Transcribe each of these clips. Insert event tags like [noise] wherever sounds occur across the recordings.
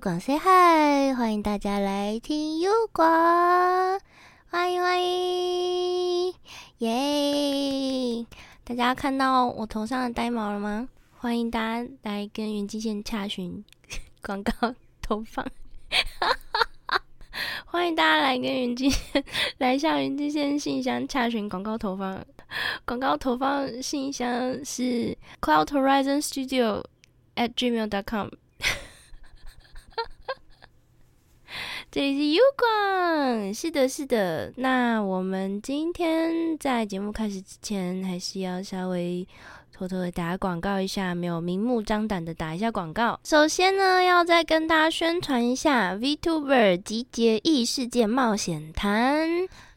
广 say hi，欢迎大家来听优广，欢迎欢迎，耶！大家看到我头上的呆毛了吗？欢迎大家来跟云基线洽询广告投放，[laughs] 欢迎大家来跟云基线来向云基线信箱洽询广告投放，广告投放信箱是 Cloud Horizon Studio at gmail.com。这里是 U 广，是的，是的。那我们今天在节目开始之前，还是要稍微偷偷的打广告一下，没有明目张胆的打一下广告。首先呢，要再跟大家宣传一下 VTuber 集结异世界冒险谈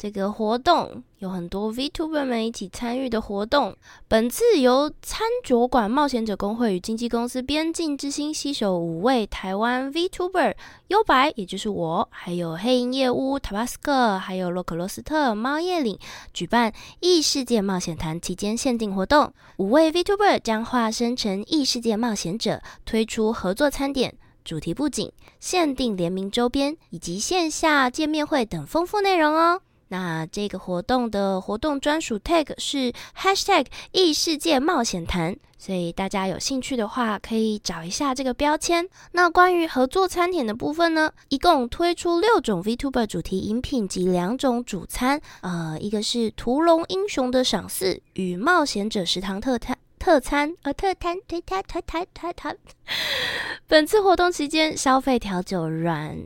这个活动。有很多 VTuber 们一起参与的活动。本次由餐酒馆冒险者工会与经纪公司边境之星携手五位台湾 VTuber 优白，也就是我，还有黑银夜屋 Tabasco，还有洛克罗斯特猫夜岭，举办异世界冒险团期间限定活动。五位 VTuber 将化身成异世界冒险者，推出合作餐点、主题布景、限定联名周边以及线下见面会等丰富内容哦。那这个活动的活动专属 tag 是 hashtag 异世界冒险团，所以大家有兴趣的话可以找一下这个标签。那关于合作餐点的部分呢，一共推出六种 VTuber 主题饮品及两种主餐，呃，一个是屠龙英雄的赏赐与冒险者食堂特餐。特餐，呃，特餐，特餐，特餐，特餐。[laughs] 本次活动期间，消费调酒软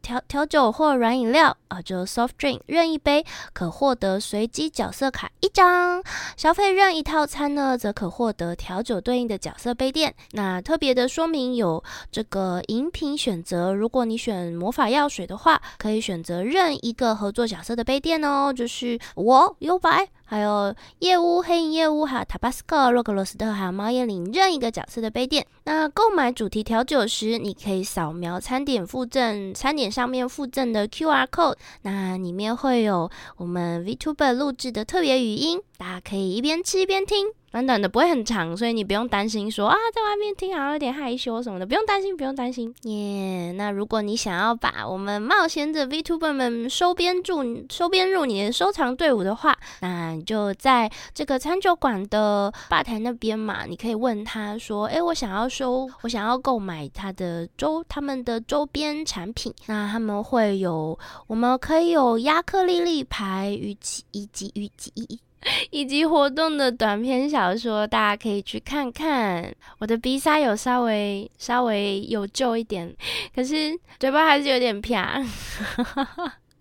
调调酒或软饮料啊，就 soft drink 任一杯，可获得随机角色卡一张；消费任意套餐呢，则可获得调酒对应的角色杯垫。那特别的说明有这个饮品选择，如果你选魔法药水的话，可以选择任一个合作角色的杯垫哦，就是我优白。还有夜屋、黑影夜屋，还有 Tabasco、洛克罗斯特，还有猫眼岭任一个角色的杯垫。那购买主题调酒时，你可以扫描餐点附赠餐点上面附赠的 QR code，那里面会有我们 VTuber 录制的特别语音，大家可以一边吃一边听。短短的不会很长，所以你不用担心说啊，在外面听好像有点害羞什么的，不用担心，不用担心耶。那如果你想要把我们冒险者 VTuber 们收编住收编入你的收藏队伍的话，那你就在这个餐酒馆的吧台那边嘛，你可以问他说，哎，我想要收，我想要购买他的周他们的周边产品，那他们会有，我们可以有亚克力立牌以及以及以及。以及以及活动的短篇小说，大家可以去看看。我的鼻塞有稍微稍微有救一点，可是嘴巴还是有点啪。[laughs]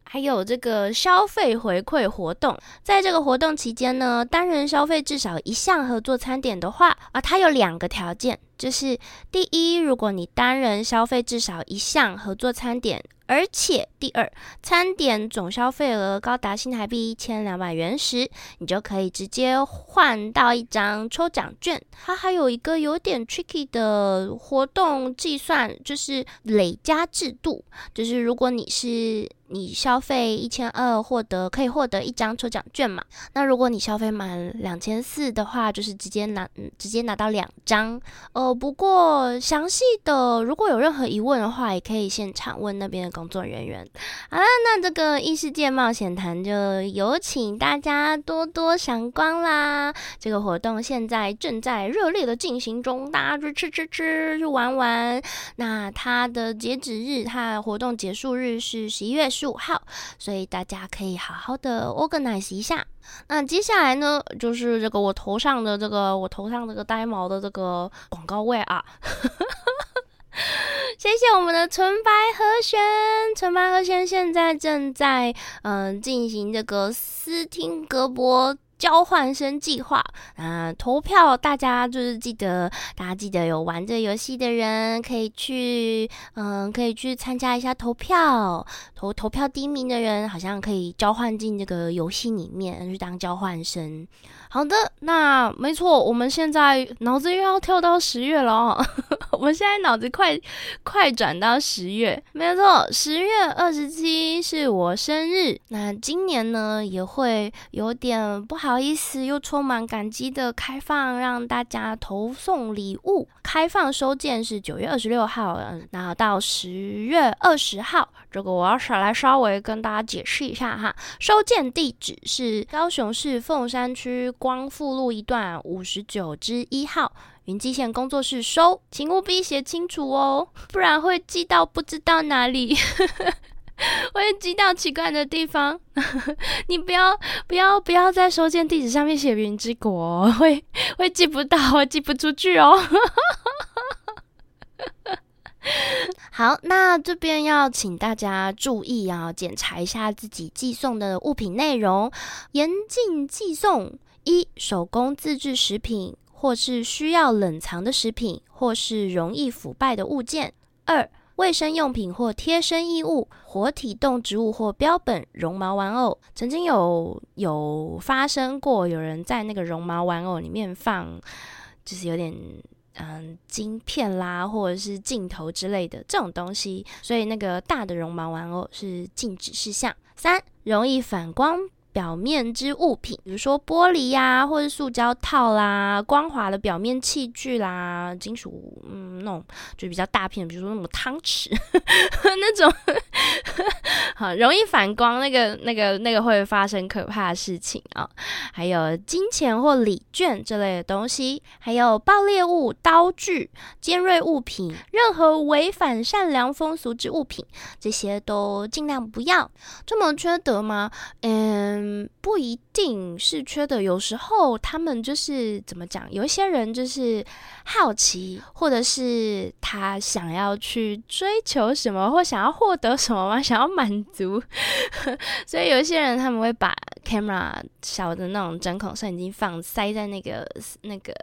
还有这个消费回馈活动，在这个活动期间呢，单人消费至少一项合作餐点的话，啊，它有两个条件，就是第一，如果你单人消费至少一项合作餐点。而且，第二，餐点总消费额高达新台币一千两百元时，你就可以直接换到一张抽奖券。它还有一个有点 tricky 的活动计算，就是累加制度，就是如果你是你消费一千二，获得可以获得一张抽奖券嘛？那如果你消费满两千四的话，就是直接拿直接拿到两张。呃，不过详细的如果有任何疑问的话，也可以现场问那边的。工工作人员，好了，那这个异世界冒险团就有请大家多多赏光啦！这个活动现在正在热烈的进行中，大家去吃吃吃，去玩玩。那它的截止日，它活动结束日是十一月十五号，所以大家可以好好的 organize 一下。那接下来呢，就是这个我头上的这个我头上这个呆毛的这个广告位啊。[laughs] 谢谢我们的纯白和弦，纯白和弦现在正在嗯进行这个斯汀格博交换生计划啊，投票大家就是记得，大家记得有玩这游戏的人可以去嗯可以去参加一下投票，投投票第一名的人好像可以交换进这个游戏里面去当交换生。好的，那没错，我们现在脑子又要跳到十月了哦。[laughs] 我们现在脑子快快转到十月，没错，十月二十七是我生日。那今年呢也会有点不好。意思又充满感激的开放，让大家投送礼物。开放收件是九月二十六号，嗯，那到十月二十号。这个我要稍来稍微跟大家解释一下哈。收件地址是高雄市凤山区光复路一段五十九之一号云际线工作室收，请务必写清楚哦，不然会寄到不知道哪里。[laughs] 会寄到奇怪的地方，[laughs] 你不要不要不要在收件地址上面写“云之国”，会会寄不到，会寄不出去哦。[laughs] 好，那这边要请大家注意啊，检查一下自己寄送的物品内容，严禁寄送一手工自制食品，或是需要冷藏的食品，或是容易腐败的物件。二卫生用品或贴身衣物、活体动植物或标本、绒毛玩偶，曾经有有发生过有人在那个绒毛玩偶里面放，就是有点嗯晶片啦，或者是镜头之类的这种东西，所以那个大的绒毛玩偶是禁止事项。三、容易反光。表面之物品，比如说玻璃呀，或者塑胶套啦，光滑的表面器具啦，金属嗯那种就比较大片，比如说那种汤匙 [laughs] 那种，好容易反光，那个那个那个会发生可怕的事情啊。还有金钱或礼券这类的东西，还有爆裂物、刀具、尖锐物品，任何违反善良风俗之物品，这些都尽量不要。这么缺德吗？嗯。不一定是缺德，有时候他们就是怎么讲？有一些人就是好奇，或者是他想要去追求什么，或想要获得什么吗，想要满足，[laughs] 所以有一些人他们会把 camera 小的那种针孔摄影机放塞在那个那个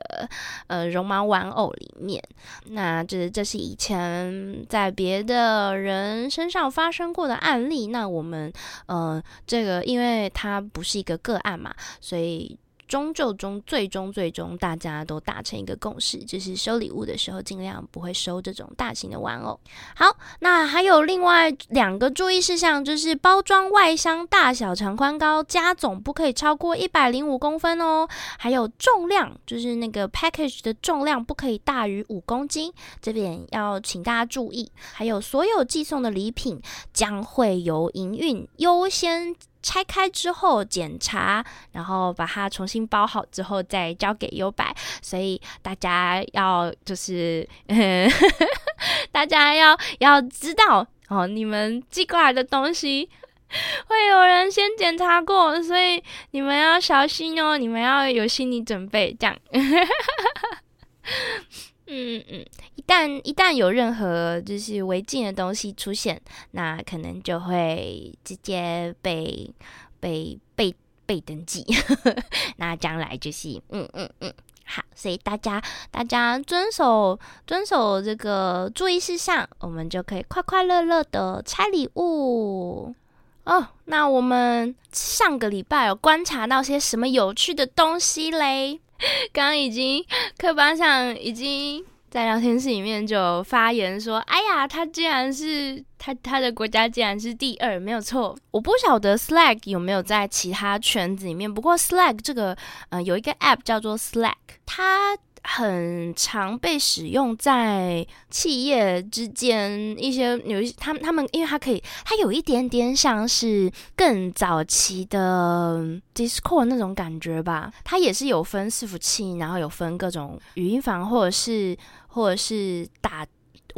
呃绒毛玩偶里面。那这这是以前在别的人身上发生过的案例。那我们嗯这个因为。它不是一个个案嘛，所以。终究中，最终最终，大家都达成一个共识，就是收礼物的时候尽量不会收这种大型的玩偶。好，那还有另外两个注意事项，就是包装外箱大小、长宽高加总不可以超过一百零五公分哦。还有重量，就是那个 package 的重量不可以大于五公斤，这边要请大家注意。还有所有寄送的礼品将会由营运优先。拆开之后检查，然后把它重新包好之后再交给优百，所以大家要就是，[laughs] 大家要要知道哦，你们寄过来的东西会有人先检查过，所以你们要小心哦，你们要有心理准备，这样。嗯 [laughs] 嗯，旦一旦有任何就是违禁的东西出现，那可能就会直接被被被被登记。[laughs] 那将来就是嗯嗯嗯，好，所以大家大家遵守遵守这个注意事项，我们就可以快快乐乐的拆礼物哦。那我们上个礼拜有观察到些什么有趣的东西嘞？[laughs] 刚刚已经课班上已经在聊天室里面就发言说：“哎呀，他竟然是他他的国家竟然是第二，没有错。我不晓得 Slack 有没有在其他圈子里面，不过 Slack 这个呃有一个 App 叫做 Slack，它。”很常被使用在企业之间，一些有一些他们他们，因为它可以，它有一点点像是更早期的 Discord 那种感觉吧。它也是有分伺服器，然后有分各种语音房，或者是或者是打。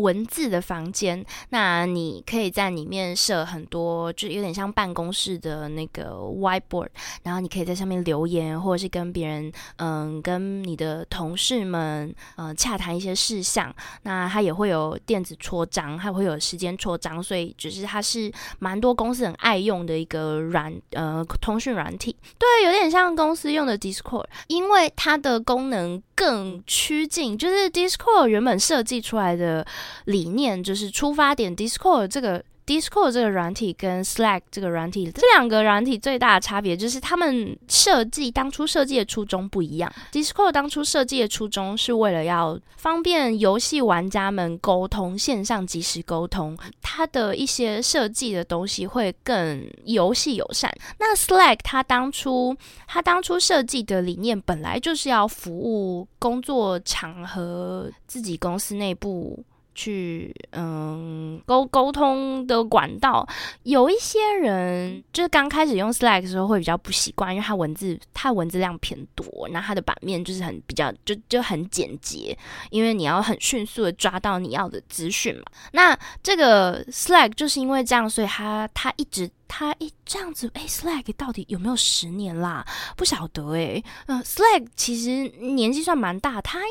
文字的房间，那你可以在里面设很多，就有点像办公室的那个 whiteboard，然后你可以在上面留言，或者是跟别人，嗯，跟你的同事们，嗯，洽谈一些事项。那它也会有电子戳章，还会有时间戳章，所以就是它是蛮多公司很爱用的一个软，呃，通讯软体。对，有点像公司用的 Discord，因为它的功能。更趋近，就是 Discord 原本设计出来的理念，就是出发点。Discord 这个 Discord 这个软体跟 Slack 这个软体，这两个软体最大的差别就是他们设计当初设计的初衷不一样。Discord 当初设计的初衷是为了要方便游戏玩家们沟通，线上即时沟通，它的一些设计的东西会更游戏友善。那 Slack 它当初它当初设计的理念本来就是要服务工作场合，自己公司内部。去嗯沟沟通的管道，有一些人就是刚开始用 Slack 的时候会比较不习惯，因为它文字它文字量偏多，那它的版面就是很比较就就很简洁，因为你要很迅速的抓到你要的资讯嘛。那这个 Slack 就是因为这样，所以它它一直。他一这样子，诶，Slack 到底有没有十年啦？不晓得哎。嗯，Slack 其实年纪算蛮大，他应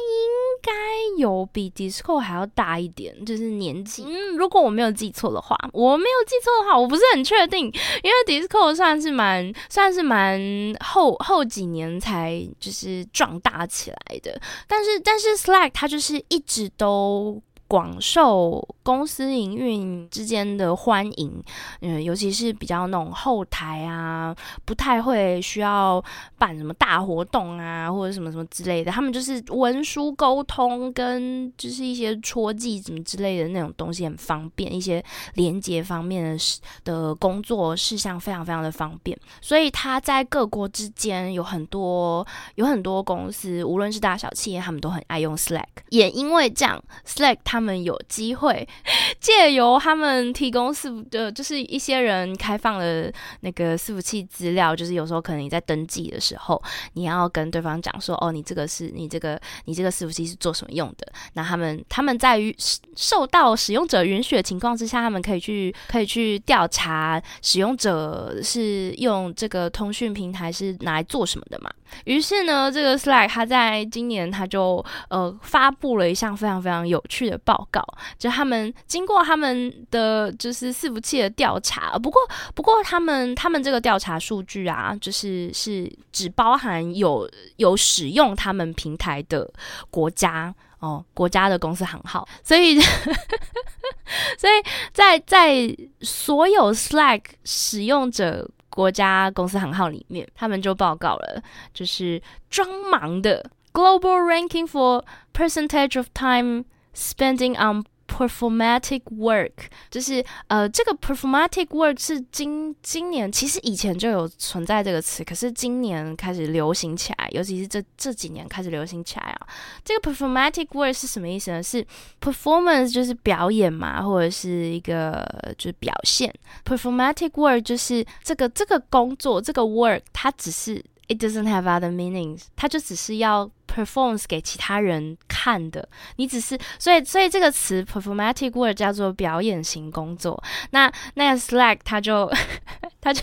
该有比 Discord 还要大一点，就是年纪。嗯，如果我没有记错的话，我没有记错的话，我不是很确定，因为 Discord 算是蛮算是蛮后后几年才就是壮大起来的，但是但是 Slack 它就是一直都。广受公司营运之间的欢迎，嗯，尤其是比较那种后台啊，不太会需要办什么大活动啊，或者什么什么之类的，他们就是文书沟通跟就是一些戳记什么之类的那种东西很方便，一些连接方面的事的工作事项非常非常的方便，所以他在各国之间有很多有很多公司，无论是大小企业，他们都很爱用 Slack，也因为这样，Slack 它。他们有机会 [laughs] 借由他们提供伺服的，就是一些人开放的那个伺服器资料，就是有时候可能你在登记的时候，你要跟对方讲说，哦，你这个是你这个你这个伺服器是做什么用的？那他们他们在于受到使用者允许的情况之下，他们可以去可以去调查使用者是用这个通讯平台是拿来做什么的嘛？于是呢，这个 Slack 他在今年他就呃发布了一项非常非常有趣的。报告就他们经过他们的就是伺服器的调查，不过不过他们他们这个调查数据啊，就是是只包含有有使用他们平台的国家哦，国家的公司行号，所以 [laughs] 所以在在所有 Slack 使用者国家公司行号里面，他们就报告了，就是装忙的 Global Ranking for Percentage of Time。Spending on performatic work，就是呃，这个 performatic work 是今今年其实以前就有存在这个词，可是今年开始流行起来，尤其是这这几年开始流行起来啊。这个 performatic work 是什么意思呢？是 performance 就是表演嘛，或者是一个就是表现。performatic work 就是这个这个工作这个 work 它只是 it doesn't have other meanings，它就只是要。performs 给其他人看的，你只是所以所以这个词 performatic work 叫做表演型工作。那那个 Slack 他就[laughs] 他就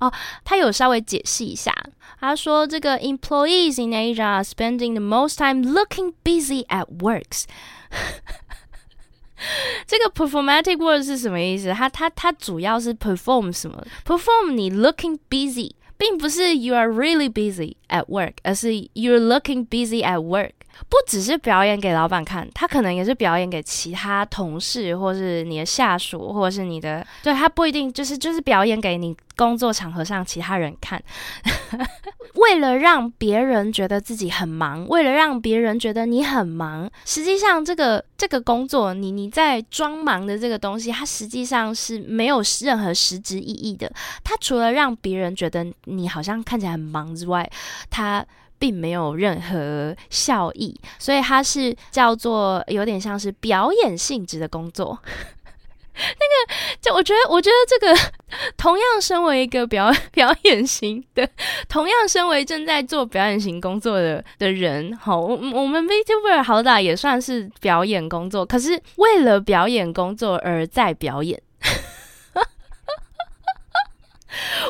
哦，他有稍微解释一下，他说这个 employees in Asia are spending the most time looking busy at works。[laughs] 这个 performatic work 是什么意思？它它它主要是 perform 什么？perform 你 looking busy。 并不是 you are really busy at work，而是 you're looking busy at work。 不只是表演给老板看，他可能也是表演给其他同事，或是你的下属，或者是你的，对他不一定就是就是表演给你工作场合上其他人看。[laughs] 为了让别人觉得自己很忙，为了让别人觉得你很忙，实际上这个这个工作，你你在装忙的这个东西，它实际上是没有任何实质意义的。它除了让别人觉得你好像看起来很忙之外，它并没有任何效益，所以它是叫做有点像是表演性质的工作。[laughs] 那个，就我觉得，我觉得这个同样身为一个表表演型的，同样身为正在做表演型工作的的人，好，我我们 VTuber 好歹也算是表演工作，可是为了表演工作而在表演，[laughs]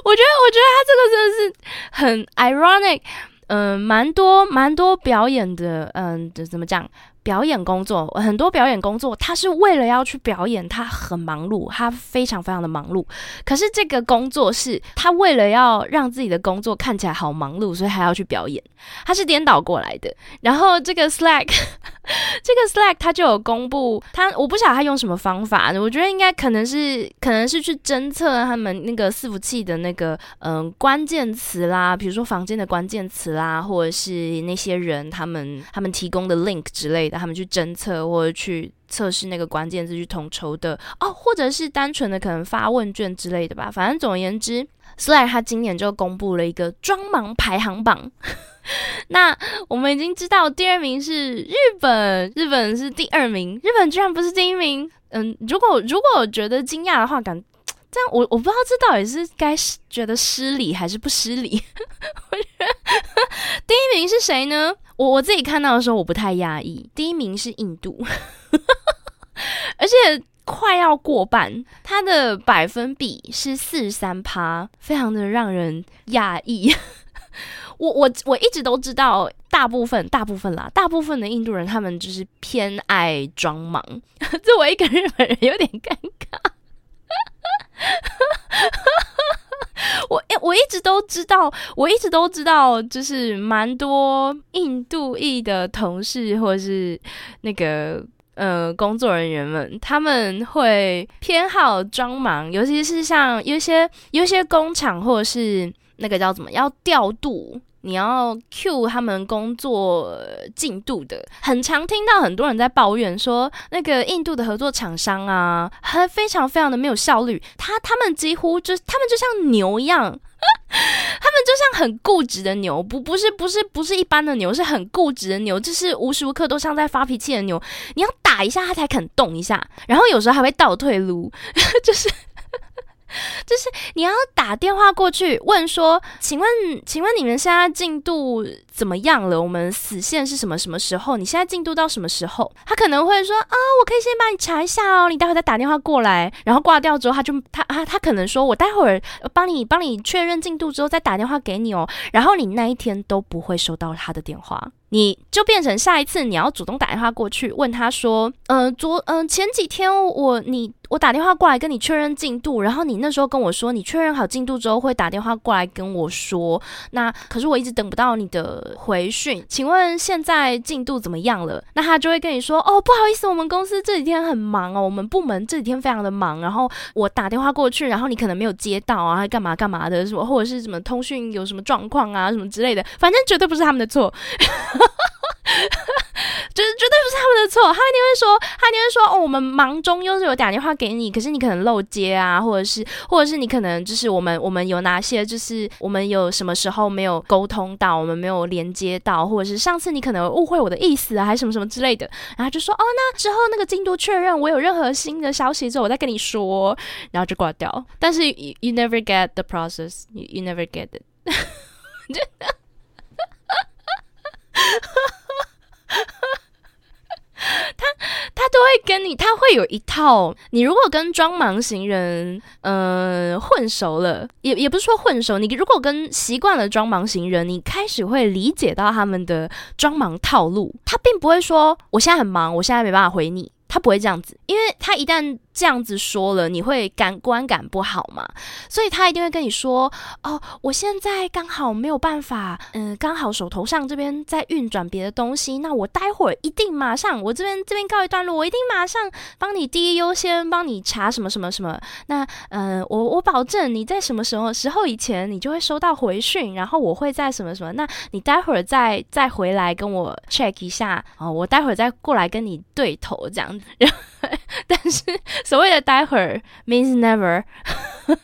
我觉得，我觉得他这个真的是很 ironic，嗯，蛮多蛮多表演的，嗯，怎么讲？表演工作，很多表演工作，他是为了要去表演，他很忙碌，他非常非常的忙碌。可是这个工作是他为了要让自己的工作看起来好忙碌，所以还要去表演，他是颠倒过来的。然后这个 Slack，[laughs] 这个 Slack 他就有公布，他我不晓得他用什么方法，我觉得应该可能是可能是去侦测他们那个伺服器的那个嗯关键词啦，比如说房间的关键词啦，或者是那些人他们他们提供的 link 之类的，他们去侦测或者去测试那个关键字去统筹的哦，或者是单纯的可能发问卷之类的吧。反正总而言之，Slack 他今年就公布了一个装盲排行榜。[laughs] 那我们已经知道第二名是日本，日本是第二名，日本居然不是第一名。嗯，如果如果觉得惊讶的话，感这样我我不知道这到底是该觉得失礼还是不失礼。[laughs] 我觉得第一名是谁呢？我我自己看到的时候我不太压抑，第一名是印度，[laughs] 而且快要过半，它的百分比是四十三趴，非常的让人压抑。[laughs] 我我我一直都知道，大部分大部分啦，大部分的印度人他们就是偏爱装忙，作为一个日本人有点尴尬。[laughs] 我我一直都知道，我一直都知道，就是蛮多印度裔的同事或是那个呃工作人员们，他们会偏好装忙，尤其是像有些有些工厂或者是那个叫什么要调度。你要 Q 他们工作进度的，很常听到很多人在抱怨说，那个印度的合作厂商啊，很非常非常的没有效率。他他们几乎就他们就像牛一样，[laughs] 他们就像很固执的牛，不不是不是不是一般的牛，是很固执的牛，就是无时无刻都像在发脾气的牛。你要打一下他才肯动一下，然后有时候还会倒退撸，[laughs] 就是。[laughs] 就是你要打电话过去问说，请问，请问你们现在进度怎么样了？我们死线是什么什么时候？你现在进度到什么时候？他可能会说啊，我可以先帮你查一下哦，你待会再打电话过来。然后挂掉之后，他就他他他可能说我待会儿帮你帮你确认进度之后再打电话给你哦。然后你那一天都不会收到他的电话。你就变成下一次你要主动打电话过去问他说，嗯，昨嗯前几天我你我打电话过来跟你确认进度，然后你那时候跟我说你确认好进度之后会打电话过来跟我说，那可是我一直等不到你的回讯，请问现在进度怎么样了？那他就会跟你说，哦，不好意思，我们公司这几天很忙哦，我们部门这几天非常的忙，然后我打电话过去，然后你可能没有接到啊，还干嘛干嘛的什么，或者是什么通讯有什么状况啊，什么之类的，反正绝对不是他们的错。[laughs] 就是绝对不是他们的错，他一定会说，他一定会说，哦，我们忙中又是有打电话给你，可是你可能漏接啊，或者是，或者是你可能就是我们，我们有哪些，就是我们有什么时候没有沟通到，我们没有连接到，或者是上次你可能误会我的意思啊，还是什么什么之类的，然后就说，哦，那之后那个进度确认，我有任何新的消息之后，我再跟你说，然后就挂掉。但是 you you never get the process，you you never get it，[laughs] [laughs] 他他都会跟你，他会有一套。你如果跟装忙型人，呃，混熟了，也也不是说混熟。你如果跟习惯了装忙型人，你开始会理解到他们的装忙套路。他并不会说，我现在很忙，我现在没办法回你。他不会这样子，因为他一旦。这样子说了，你会感观感不好嘛？所以他一定会跟你说：“哦，我现在刚好没有办法，嗯，刚好手头上这边在运转别的东西，那我待会儿一定马上，我这边这边告一段落，我一定马上帮你第一优先帮你查什么什么什么。那，嗯，我我保证你在什么时候时候以前你就会收到回讯，然后我会在什么什么，那你待会儿再再回来跟我 check 一下哦，我待会儿再过来跟你对头这样子。但是。所谓的待会儿 means never。[laughs]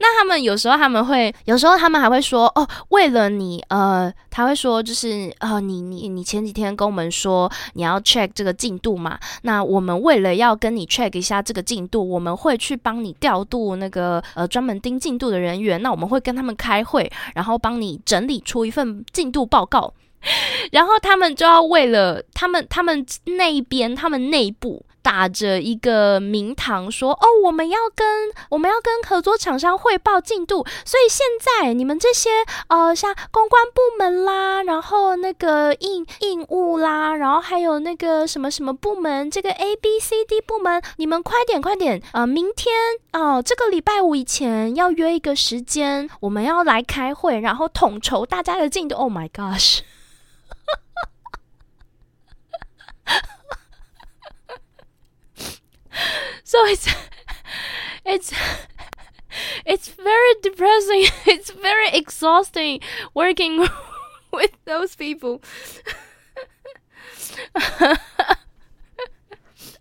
那他们有时候他们会，有时候他们还会说哦，为了你，呃，他会说就是呃，你你你前几天跟我们说你要 check 这个进度嘛，那我们为了要跟你 check 一下这个进度，我们会去帮你调度那个呃专门盯进度的人员，那我们会跟他们开会，然后帮你整理出一份进度报告，[laughs] 然后他们就要为了他们他们那一边他们内部。打着一个名堂说：“哦，我们要跟我们要跟合作厂商汇报进度，所以现在你们这些呃，像公关部门啦，然后那个印印务啦，然后还有那个什么什么部门，这个 A B C D 部门，你们快点快点啊！明天哦，这个礼拜五以前要约一个时间，我们要来开会，然后统筹大家的进度。Oh my gosh！” so it's it's it's very depressing. [laughs] It's very exhausting working [laughs] with those people. [laughs]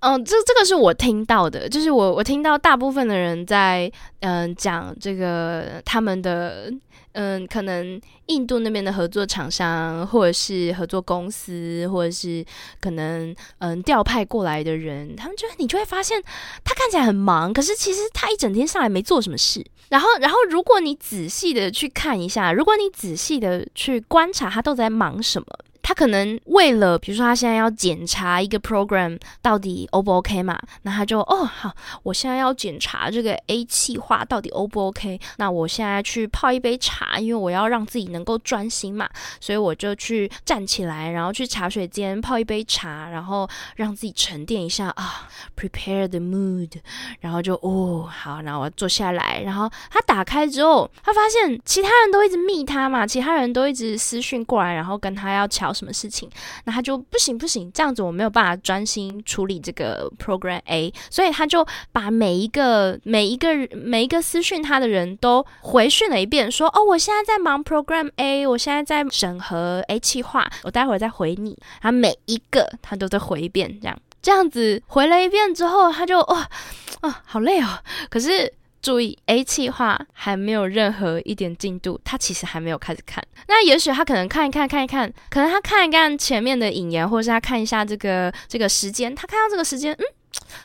嗯，这这个是我听到的，就是我我听到大部分的人在嗯讲这个他们的 嗯可能印度那边的合作厂商或者是合作公司或者是可能嗯调派过来的人，他们就你就会发现他看起来很忙，可是其实他一整天上来没做什么事。然后然后如果你仔细的去看一下，如果你仔细的去观察他都在忙什么。他可能为了，比如说他现在要检查一个 program 到底 O 不 OK 嘛，那他就哦好，我现在要检查这个 A 气化到底 O 不 OK，那我现在去泡一杯茶，因为我要让自己能够专心嘛，所以我就去站起来，然后去茶水间泡一杯茶，然后让自己沉淀一下啊，prepare the mood，然后就哦好，然后我坐下来，然后他打开之后，他发现其他人都一直密他嘛，其他人都一直私讯过来，然后跟他要巧。什么事情？那他就不行不行，这样子我没有办法专心处理这个 program A，所以他就把每一个每一个每一个私讯他的人都回讯了一遍，说哦，我现在在忙 program A，我现在在审核 A 计划，我待会儿再回你。他每一个他都在回一遍，这样这样子回了一遍之后，他就哇啊好累哦，可是。注意，A 计划还没有任何一点进度，他其实还没有开始看。那也许他可能看一看，看一看，可能他看一看前面的引言，或者是他看一下这个这个时间，他看到这个时间，嗯。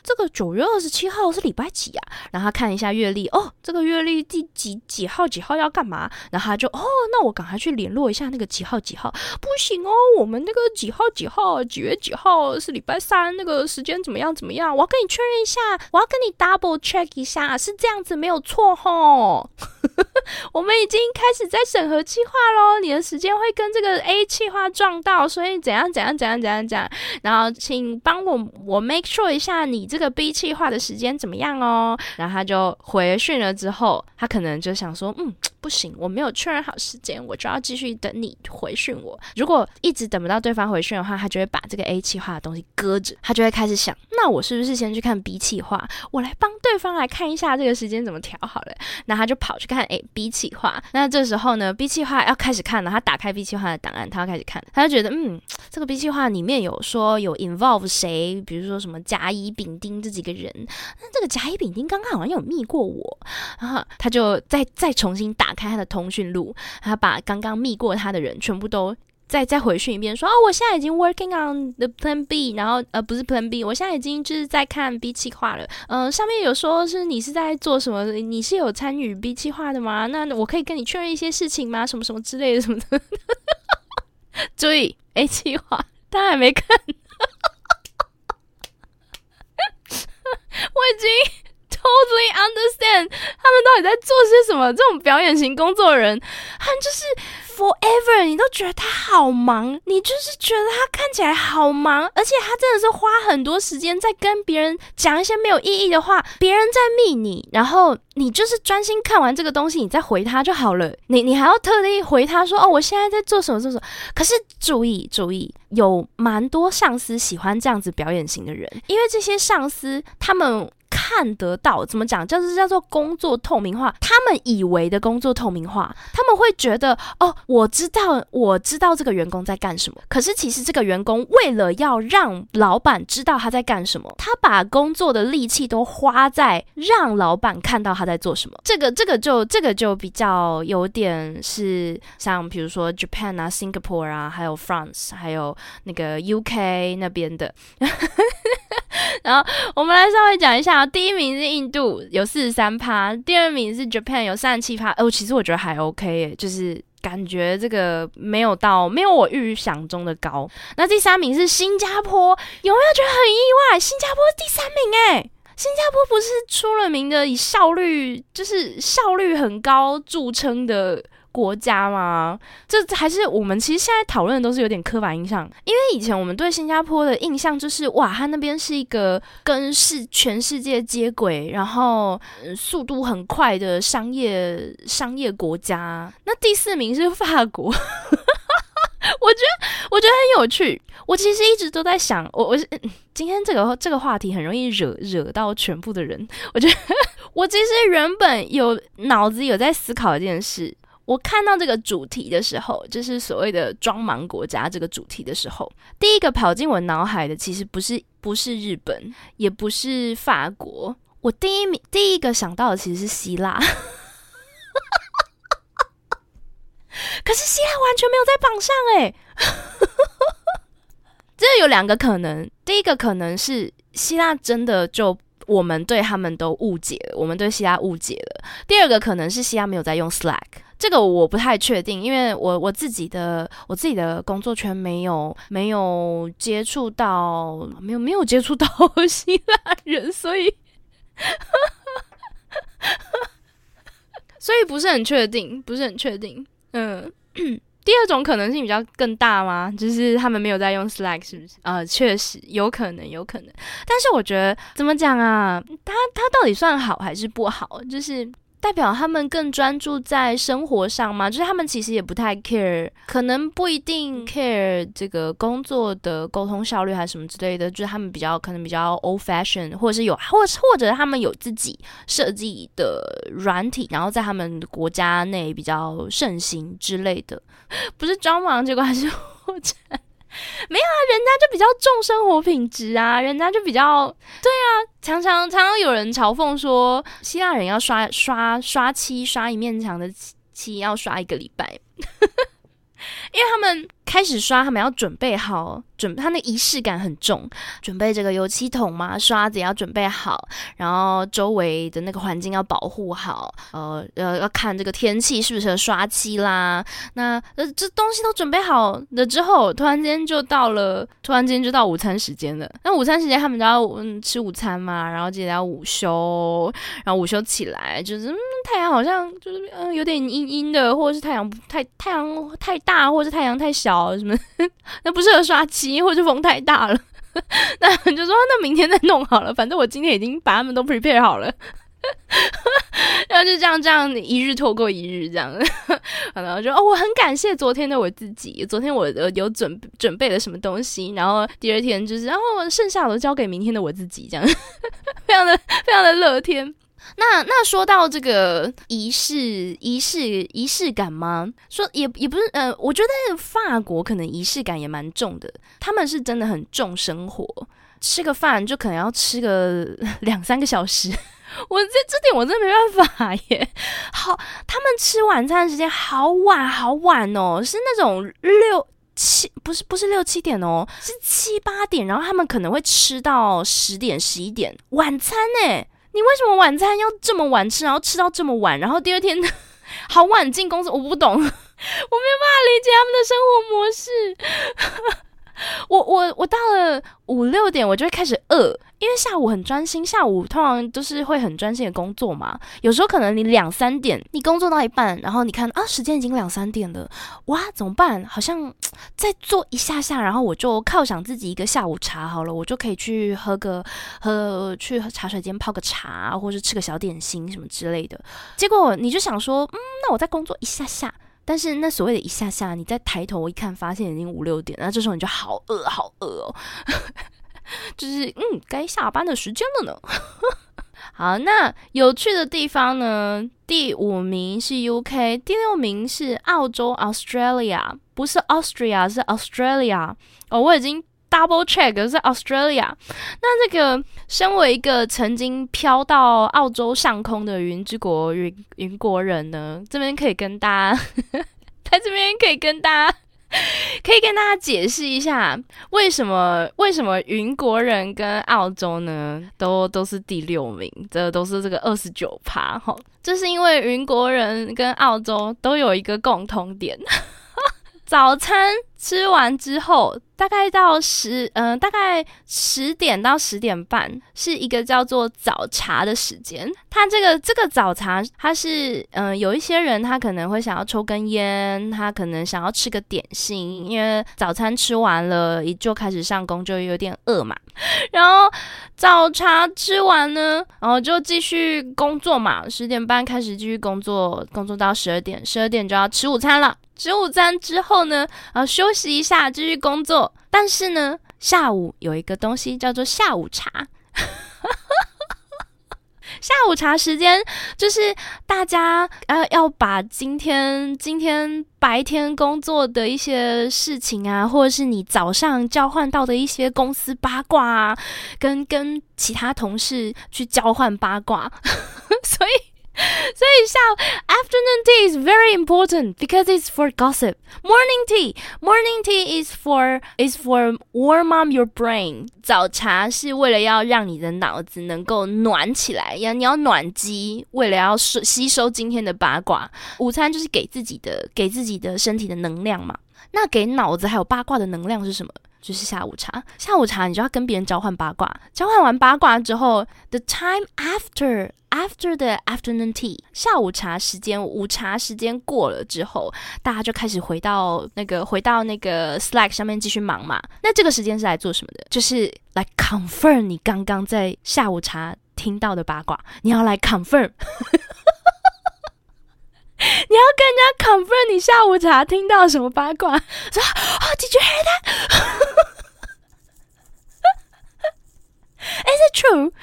这个九月二十七号是礼拜几呀？然后他看一下月历，哦，这个月历第几几号几号要干嘛？然后他就哦，那我赶快去联络一下那个几号几号。不行哦，我们那个几号几号几月几号是礼拜三，那个时间怎么样怎么样？我要跟你确认一下，我要跟你 double check 一下，是这样子没有错吼。[laughs] 我们已经开始在审核计划喽，你的时间会跟这个 A 计划撞到，所以怎样怎样怎样怎样怎样。然后请帮我我 make sure 一下你你这个 B 计划的时间怎么样哦。然后他就回讯了之后，他可能就想说，嗯。不行，我没有确认好时间，我就要继续等你回讯我。如果一直等不到对方回讯的话，他就会把这个 A 计划的东西搁着，他就会开始想，那我是不是先去看 B 计划？我来帮对方来看一下这个时间怎么调好了。那他就跑去看 A B 计划。那这时候呢，B 计划要开始看了，他打开 B 计划的档案，他要开始看，他就觉得，嗯，这个 B 计划里面有说有 involve 谁，比如说什么甲乙丙丁这几个人。那这个甲乙丙丁刚刚好像有密过我，然后他就再再重新打。开他的通讯录，他把刚刚密过他的人全部都再再回讯一遍，说哦，我现在已经 working on the plan B，然后呃不是 plan B，我现在已经就是在看 B 计划了。嗯，上面有说是你是在做什么？你是有参与 B 计划的吗？那我可以跟你确认一些事情吗？什么什么之类的什么的。[laughs] 注意 A 计划，他还没看，[laughs] 我已经。Totally understand，他们到底在做些什么？这种表演型工作人，他就是 forever，你都觉得他好忙，你就是觉得他看起来好忙，而且他真的是花很多时间在跟别人讲一些没有意义的话，别人在密你，然后你就是专心看完这个东西，你再回他就好了。你你还要特地回他说哦，我现在在做什么做什么？可是注意注意，有蛮多上司喜欢这样子表演型的人，因为这些上司他们。看得到怎么讲，就是叫做工作透明化。他们以为的工作透明化，他们会觉得哦，我知道，我知道这个员工在干什么。可是其实这个员工为了要让老板知道他在干什么，他把工作的力气都花在让老板看到他在做什么。这个这个就这个就比较有点是像比如说 Japan 啊、Singapore 啊，还有 France，还有那个 UK 那边的。[laughs] 然后我们来稍微讲一下，第一名是印度，有四十三趴；第二名是 Japan，有三十七趴。哦，其实我觉得还 OK，就是。感觉这个没有到，没有我预想中的高。那第三名是新加坡，有没有觉得很意外？新加坡第三名诶，新加坡不是出了名的以效率，就是效率很高著称的。国家吗？这还是我们其实现在讨论的都是有点刻板印象，因为以前我们对新加坡的印象就是哇，它那边是一个跟世全世界接轨，然后速度很快的商业商业国家。那第四名是法国，[laughs] 我觉得我觉得很有趣。我其实一直都在想，我我今天这个这个话题很容易惹惹到全部的人。我觉得 [laughs] 我其实原本有脑子有在思考一件事。我看到这个主题的时候，就是所谓的“装盲国家”这个主题的时候，第一个跑进我脑海的其实不是不是日本，也不是法国，我第一名第一个想到的其实是希腊。可是希腊完全没有在榜上哎，[laughs] 这有两个可能，第一个可能是希腊真的就我们对他们都误解了，我们对希腊误解了；第二个可能是希腊没有在用 Slack。这个我不太确定，因为我我自己的我自己的工作圈没有没有接触到没有没有接触到 [laughs] 希腊人，所以所以不是很确定，不是很确定。嗯，[clears throat] 第二种可能性比较更大吗？就是他们没有在用 Slack，是不是？啊，确实有可能，有可能。但是我觉得怎么讲啊？他他到底算好还是不好？就是。代表他们更专注在生活上吗？就是他们其实也不太 care，可能不一定 care 这个工作的沟通效率还是什么之类的。就是他们比较可能比较 old fashion，或者是有，或或者他们有自己设计的软体，然后在他们国家内比较盛行之类的。[laughs] 不是装忙，结果还是或者。没有啊，人家就比较重生活品质啊，人家就比较对啊，常常常常有人嘲讽说，希腊人要刷刷刷漆，刷一面墙的漆要刷一个礼拜，[laughs] 因为他们。开始刷，他们要准备好，准他那仪式感很重，准备这个油漆桶嘛，刷子也要准备好，然后周围的那个环境要保护好，呃呃，要看这个天气适不适合刷漆啦。那呃，这东西都准备好了之后，突然间就到了，突然间就到午餐时间了。那午餐时间他们都要嗯吃午餐嘛，然后接着要午休，然后午休起来就是嗯太阳好像就是嗯有点阴阴的，或者是太阳太太阳太大，或者是太阳太小。什么？[laughs] 那不适合刷漆，或者风太大了。[laughs] 那就说那明天再弄好了。反正我今天已经把他们都 prepare 好了。[laughs] 然后就这样这样一日拖过一日，这样。然后就哦，我很感谢昨天的我自己。昨天我有准准备了什么东西，然后第二天就是，然后剩下的交给明天的我自己，这样非常的非常的乐天。那那说到这个仪式仪式仪式感吗？说也也不是，呃，我觉得法国可能仪式感也蛮重的，他们是真的很重生活，吃个饭就可能要吃个 [laughs] 两三个小时。[laughs] 我这这点我真的没办法耶。好，他们吃晚餐的时间好晚好晚哦，是那种六七不是不是六七点哦，是七八点，然后他们可能会吃到十点十一点晚餐呢。你为什么晚餐要这么晚吃，然后吃到这么晚，然后第二天 [laughs] 好晚进公司？我不懂，[laughs] 我没有办法理解他们的生活模式。[laughs] 我我我到了五六点，我就会开始饿，因为下午很专心，下午通常都是会很专心的工作嘛。有时候可能你两三点，你工作到一半，然后你看啊，时间已经两三点了，哇，怎么办？好像 [tsk] 再做一下下，然后我就犒赏自己一个下午茶好了，我就可以去喝个喝去茶水间泡个茶，或者吃个小点心什么之类的。结果你就想说，嗯，那我再工作一下下。但是那所谓的一下下，你再抬头一看，发现已经五六点，那这时候你就好饿，好饿哦，就是嗯，该下班的时间了呢。[laughs] 好，那有趣的地方呢？第五名是 UK，第六名是澳洲 Australia，不是 Australia，是 Australia。哦，我已经。Double check 是 Australia，那这个身为一个曾经飘到澳洲上空的云之国云云国人呢，这边可以跟大家，[laughs] 在这边可以跟大家 [laughs] 可以跟大家解释一下，为什么为什么云国人跟澳洲呢，都都是第六名，这都是这个二十九趴哈。这是因为云国人跟澳洲都有一个共同点。[laughs] 早餐吃完之后，大概到十，嗯，大概十点到十点半是一个叫做早茶的时间。它这个这个早茶，它是，嗯，有一些人他可能会想要抽根烟，他可能想要吃个点心，因为早餐吃完了，一就开始上工，就有点饿嘛。[laughs] 然后早茶吃完呢，然后就继续工作嘛，十点半开始继续工作，工作到十二点，十二点就要吃午餐了。吃午餐之后呢，然后休息一下，继续工作。但是呢，下午有一个东西叫做下午茶。[laughs] 下午茶时间就是大家呃要把今天今天白天工作的一些事情啊，或者是你早上交换到的一些公司八卦啊，跟跟其他同事去交换八卦，[laughs] 所以。所以下 afternoon tea is very important because it's for gossip. Morning tea, morning tea is for is for warm up your brain. 早茶是为了要让你的脑子能够暖起来，要你要暖机，为了要吸收今天的八卦。午餐就是给自己的，给自己的身体的能量嘛。那给脑子还有八卦的能量是什么？就是下午茶。下午茶你就要跟别人交换八卦，交换完八卦之后，the time after after the afternoon tea，下午茶时间，午茶时间过了之后，大家就开始回到那个回到那个 Slack 上面继续忙嘛。那这个时间是来做什么的？就是来 confirm 你刚刚在下午茶听到的八卦，你要来 confirm。[laughs] [laughs] 你要跟人家 confirm 你下午茶听到什么八卦？说哦，Did you hear that? Is it true? [laughs]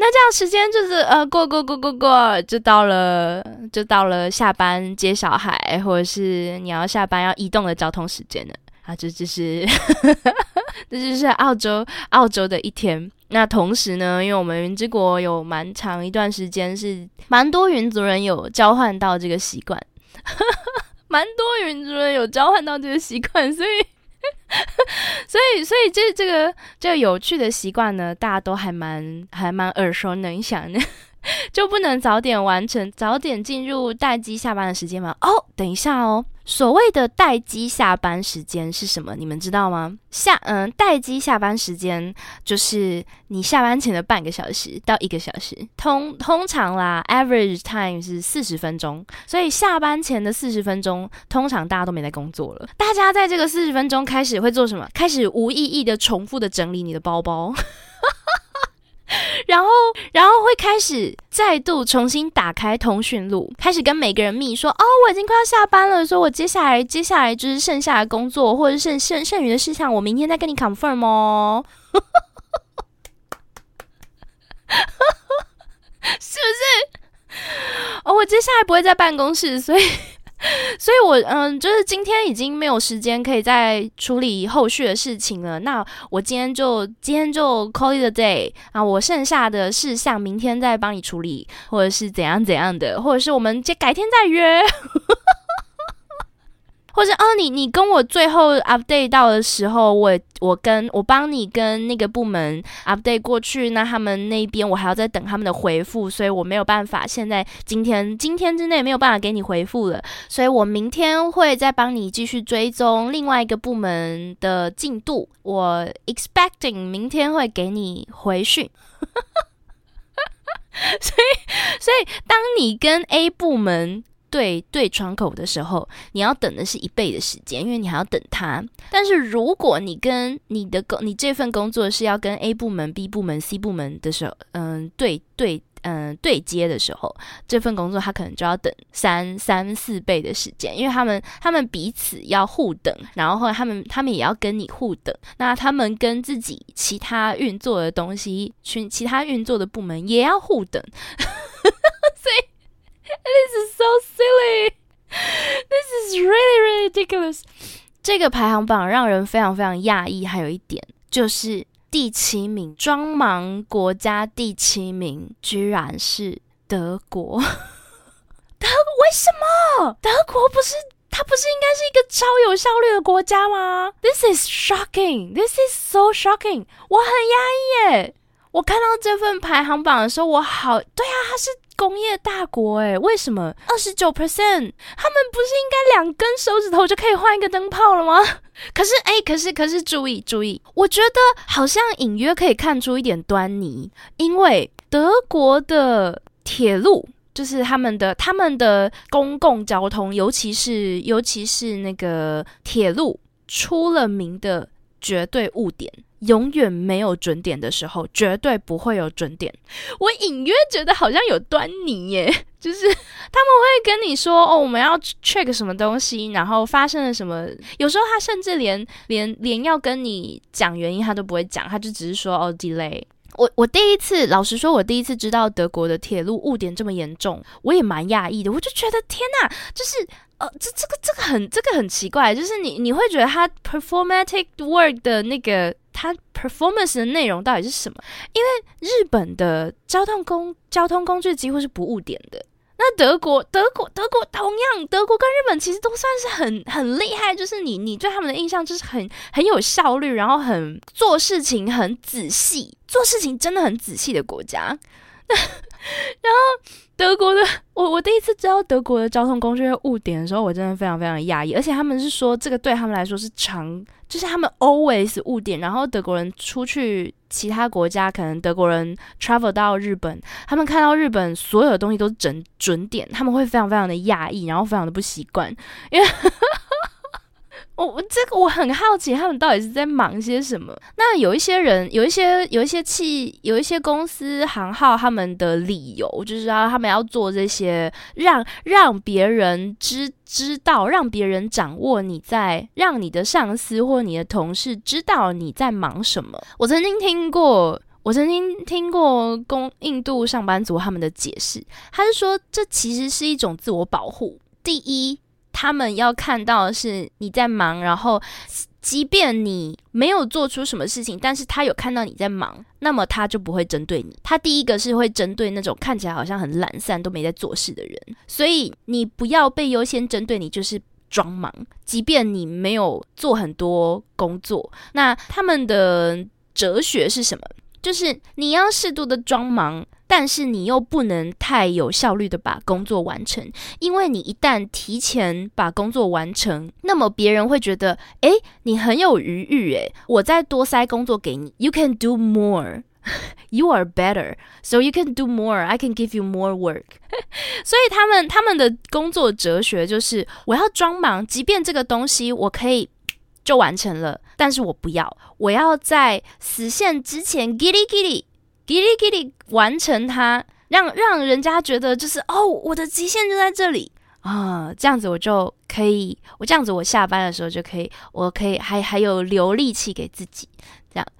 那这样时间就是呃过过过过过，就到了就到了下班接小孩，或者是你要下班要移动的交通时间了啊！这就是 [laughs] 这就是澳洲澳洲的一天。那同时呢，因为我们云之国有蛮长一段时间是蛮多云族人有交换到这个习惯，[laughs] 蛮多云族人有交换到这个习惯，所以，[laughs] 所以，所以这这个这个有趣的习惯呢，大家都还蛮还蛮耳熟能详的。[laughs] 就不能早点完成，早点进入待机下班的时间吗？哦，等一下哦，所谓的待机下班时间是什么？你们知道吗？下嗯，待机下班时间就是你下班前的半个小时到一个小时，通通常啦，average time 是四十分钟，所以下班前的四十分钟，通常大家都没在工作了，大家在这个四十分钟开始会做什么？开始无意义的重复的整理你的包包。[laughs] 然后，然后会开始再度重新打开通讯录，开始跟每个人密说：“哦，我已经快要下班了，说我接下来接下来就是剩下的工作或者剩剩剩余的事项，我明天再跟你 confirm 哦。[laughs] ”是不是？哦，我接下来不会在办公室，所以。[laughs] 所以，我嗯，就是今天已经没有时间可以再处理后续的事情了。那我今天就今天就 call it a day 啊，我剩下的事项明天再帮你处理，或者是怎样怎样的，或者是我们这改天再约。或者哦，你你跟我最后 update 到的时候，我我跟我帮你跟那个部门 update 过去，那他们那边我还要再等他们的回复，所以我没有办法，现在今天今天之内没有办法给你回复了，所以我明天会再帮你继续追踪另外一个部门的进度，我 expecting 明天会给你回讯。[laughs] 所以所以当你跟 A 部门。对对，窗口的时候，你要等的是一倍的时间，因为你还要等他。但是如果你跟你的工，你这份工作是要跟 A 部门、B 部门、C 部门的时候，嗯，对对，嗯，对接的时候，这份工作他可能就要等三三四倍的时间，因为他们他们彼此要互等，然后他们他们也要跟你互等，那他们跟自己其他运作的东西，群其他运作的部门也要互等，[laughs] 所以。This is so silly. This is really, really ridiculous. 这个排行榜让人非常非常讶异。还有一点就是第七名，装盲国家第七名居然是德国。[laughs] 德为什么德国不是它不是应该是一个超有效率的国家吗？This is shocking. This is so shocking. 我很压抑耶。我看到这份排行榜的时候，我好对啊，它是工业大国诶，为什么二十九 percent？他们不是应该两根手指头就可以换一个灯泡了吗？[laughs] 可是哎，可是可是注意注意，我觉得好像隐约可以看出一点端倪，因为德国的铁路就是他们的他们的公共交通，尤其是尤其是那个铁路出了名的绝对误点。永远没有准点的时候，绝对不会有准点。我隐约觉得好像有端倪耶，[laughs] 就是他们会跟你说哦，我们要 check 什么东西，然后发生了什么。有时候他甚至连连连要跟你讲原因，他都不会讲，他就只是说哦 delay。我我第一次，老实说，我第一次知道德国的铁路误点这么严重，我也蛮讶异的。我就觉得天哪，就是呃，这这个这个很这个很奇怪，就是你你会觉得他 performatic work 的那个。它 performance 的内容到底是什么？因为日本的交通工交通工具几乎是不误点的。那德国德国德国同样，德国跟日本其实都算是很很厉害，就是你你对他们的印象就是很很有效率，然后很做事情很仔细，做事情真的很仔细的国家。[laughs] 然后德国的我我第一次到德国的交通工具会误点的时候，我真的非常非常的讶异，而且他们是说这个对他们来说是常。就是他们 always 误点，然后德国人出去其他国家，可能德国人 travel 到日本，他们看到日本所有的东西都是准准点，他们会非常非常的讶异，然后非常的不习惯，因为。我我这个我很好奇，他们到底是在忙些什么？那有一些人，有一些有一些企，有一些公司行号，他们的理由就是要他们要做这些，让让别人知知道，让别人掌握你在，让你的上司或你的同事知道你在忙什么。我曾经听过，我曾经听过公印度上班族他们的解释，他是说这其实是一种自我保护。第一。他们要看到的是你在忙，然后即便你没有做出什么事情，但是他有看到你在忙，那么他就不会针对你。他第一个是会针对那种看起来好像很懒散都没在做事的人，所以你不要被优先针对，你就是装忙，即便你没有做很多工作。那他们的哲学是什么？就是你要适度的装忙，但是你又不能太有效率的把工作完成，因为你一旦提前把工作完成，那么别人会觉得，诶，你很有余裕，诶，我再多塞工作给你，You can do more, [laughs] you are better, so you can do more. I can give you more work. [laughs] 所以他们他们的工作哲学就是，我要装忙，即便这个东西我可以。就完成了，但是我不要，我要在死线之前，giddy giddy l i g i l i g i l i g i l i 完成它，让让人家觉得就是哦，我的极限就在这里啊，这样子我就可以，我这样子我下班的时候就可以，我可以还还有留力气给自己，这样。[laughs]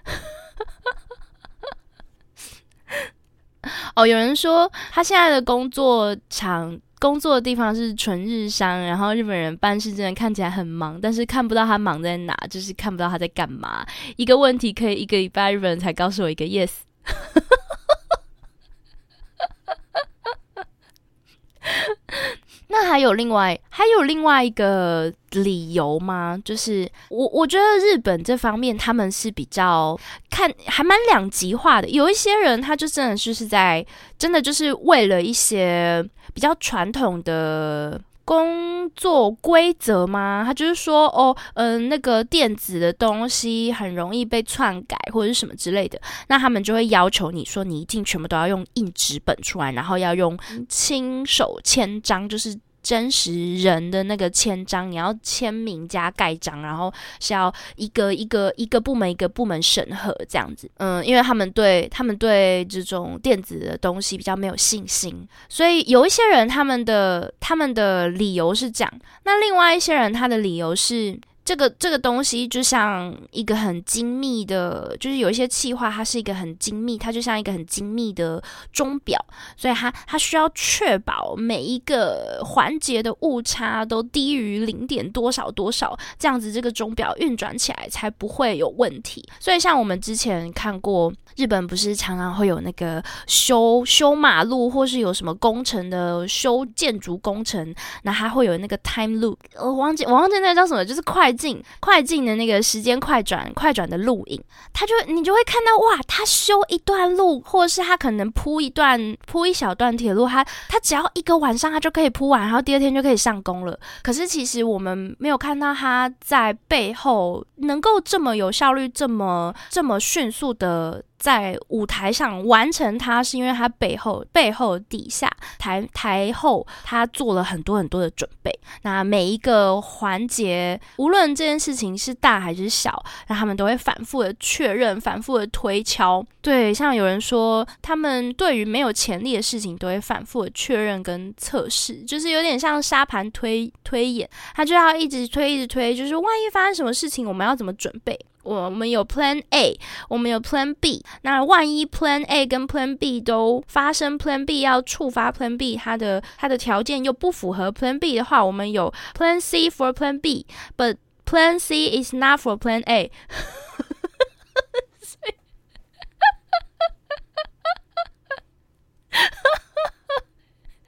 哦，有人说他现在的工作场。工作的地方是纯日商，然后日本人办事真的看起来很忙，但是看不到他忙在哪，就是看不到他在干嘛。一个问题可以一个礼拜，日本人才告诉我一个 yes。[laughs] 那还有另外还有另外一个理由吗？就是我我觉得日本这方面他们是比较看还蛮两极化的。有一些人他就真的就是在真的就是为了一些比较传统的工作规则吗？他就是说哦，嗯，那个电子的东西很容易被篡改或者是什么之类的，那他们就会要求你说你一定全部都要用硬纸本出来，然后要用亲手签章，就是。真实人的那个签章，你要签名加盖章，然后是要一个一个一个部门一个部门审核这样子。嗯，因为他们对他们对这种电子的东西比较没有信心，所以有一些人他们的他们的理由是这样，那另外一些人他的理由是。这个这个东西就像一个很精密的，就是有一些气化，它是一个很精密，它就像一个很精密的钟表，所以它它需要确保每一个环节的误差都低于零点多少多少，这样子这个钟表运转起来才不会有问题。所以像我们之前看过。日本不是常常会有那个修修马路，或是有什么工程的修建筑工程，那它会有那个 time loop，我忘记我忘记那叫什么，就是快进快进的那个时间快转快转的录影，他就你就会看到哇，他修一段路，或者是他可能铺一段铺一小段铁路，他他只要一个晚上他就可以铺完，然后第二天就可以上工了。可是其实我们没有看到他在背后能够这么有效率，这么这么迅速的。在舞台上完成它，是因为它背后、背后、底下、台台后，他做了很多很多的准备。那每一个环节，无论这件事情是大还是小，那他们都会反复的确认、反复的推敲。对，像有人说，他们对于没有潜力的事情，都会反复的确认跟测试，就是有点像沙盘推推演，他就要一直推、一直推，就是万一发生什么事情，我们要怎么准备？我们有 Plan A，我们有 Plan B。那万一 Plan A 跟 Plan B 都发生，Plan B 要触发 Plan B，它的它的条件又不符合 Plan B 的话，我们有 Plan C for Plan B，but Plan C is not for Plan A。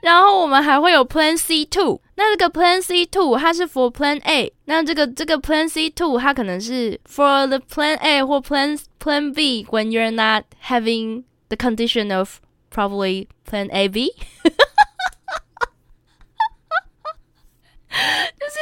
然后我们还会有 Plan C two，那这个 Plan C two 它是 for Plan A，那这个这个 Plan C two 它可能是 for the Plan A 或 Plan Plan B when you're not having the condition of probably Plan A B，[laughs] 就是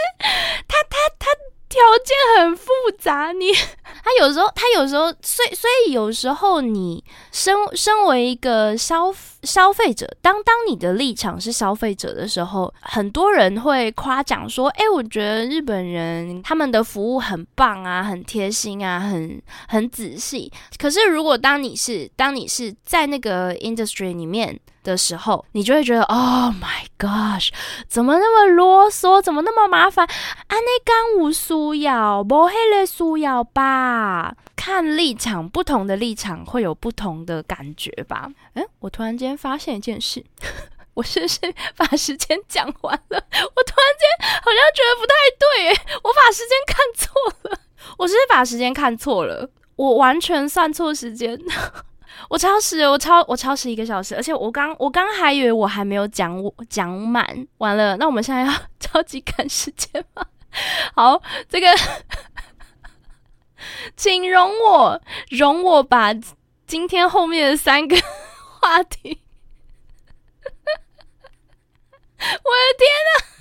它它它 条件很复杂，你。[laughs] 他有时候，他有时候，所以，所以有时候，你身身为一个消消费者，当当你的立场是消费者的时候，很多人会夸奖说：“哎，我觉得日本人他们的服务很棒啊，很贴心啊，很很仔细。”可是，如果当你是当你是在那个 industry 里面，的时候，你就会觉得，Oh my gosh，怎么那么啰嗦，怎么那么麻烦？安内干无苏要，不黑了苏要吧？看立场，不同的立场会有不同的感觉吧？哎，我突然间发现一件事，[laughs] 我是不是把时间讲完了？我突然间好像觉得不太对，我把时间看错了，我是不是把时间看错了？我完全算错时间。我超时，我超我超时一个小时，而且我刚我刚还以为我还没有讲我讲满，完了，那我们现在要 [laughs] 超级赶时间吗？好，这个，请容我容我把今天后面的三个 [laughs] 话题，[laughs] 我的天呐！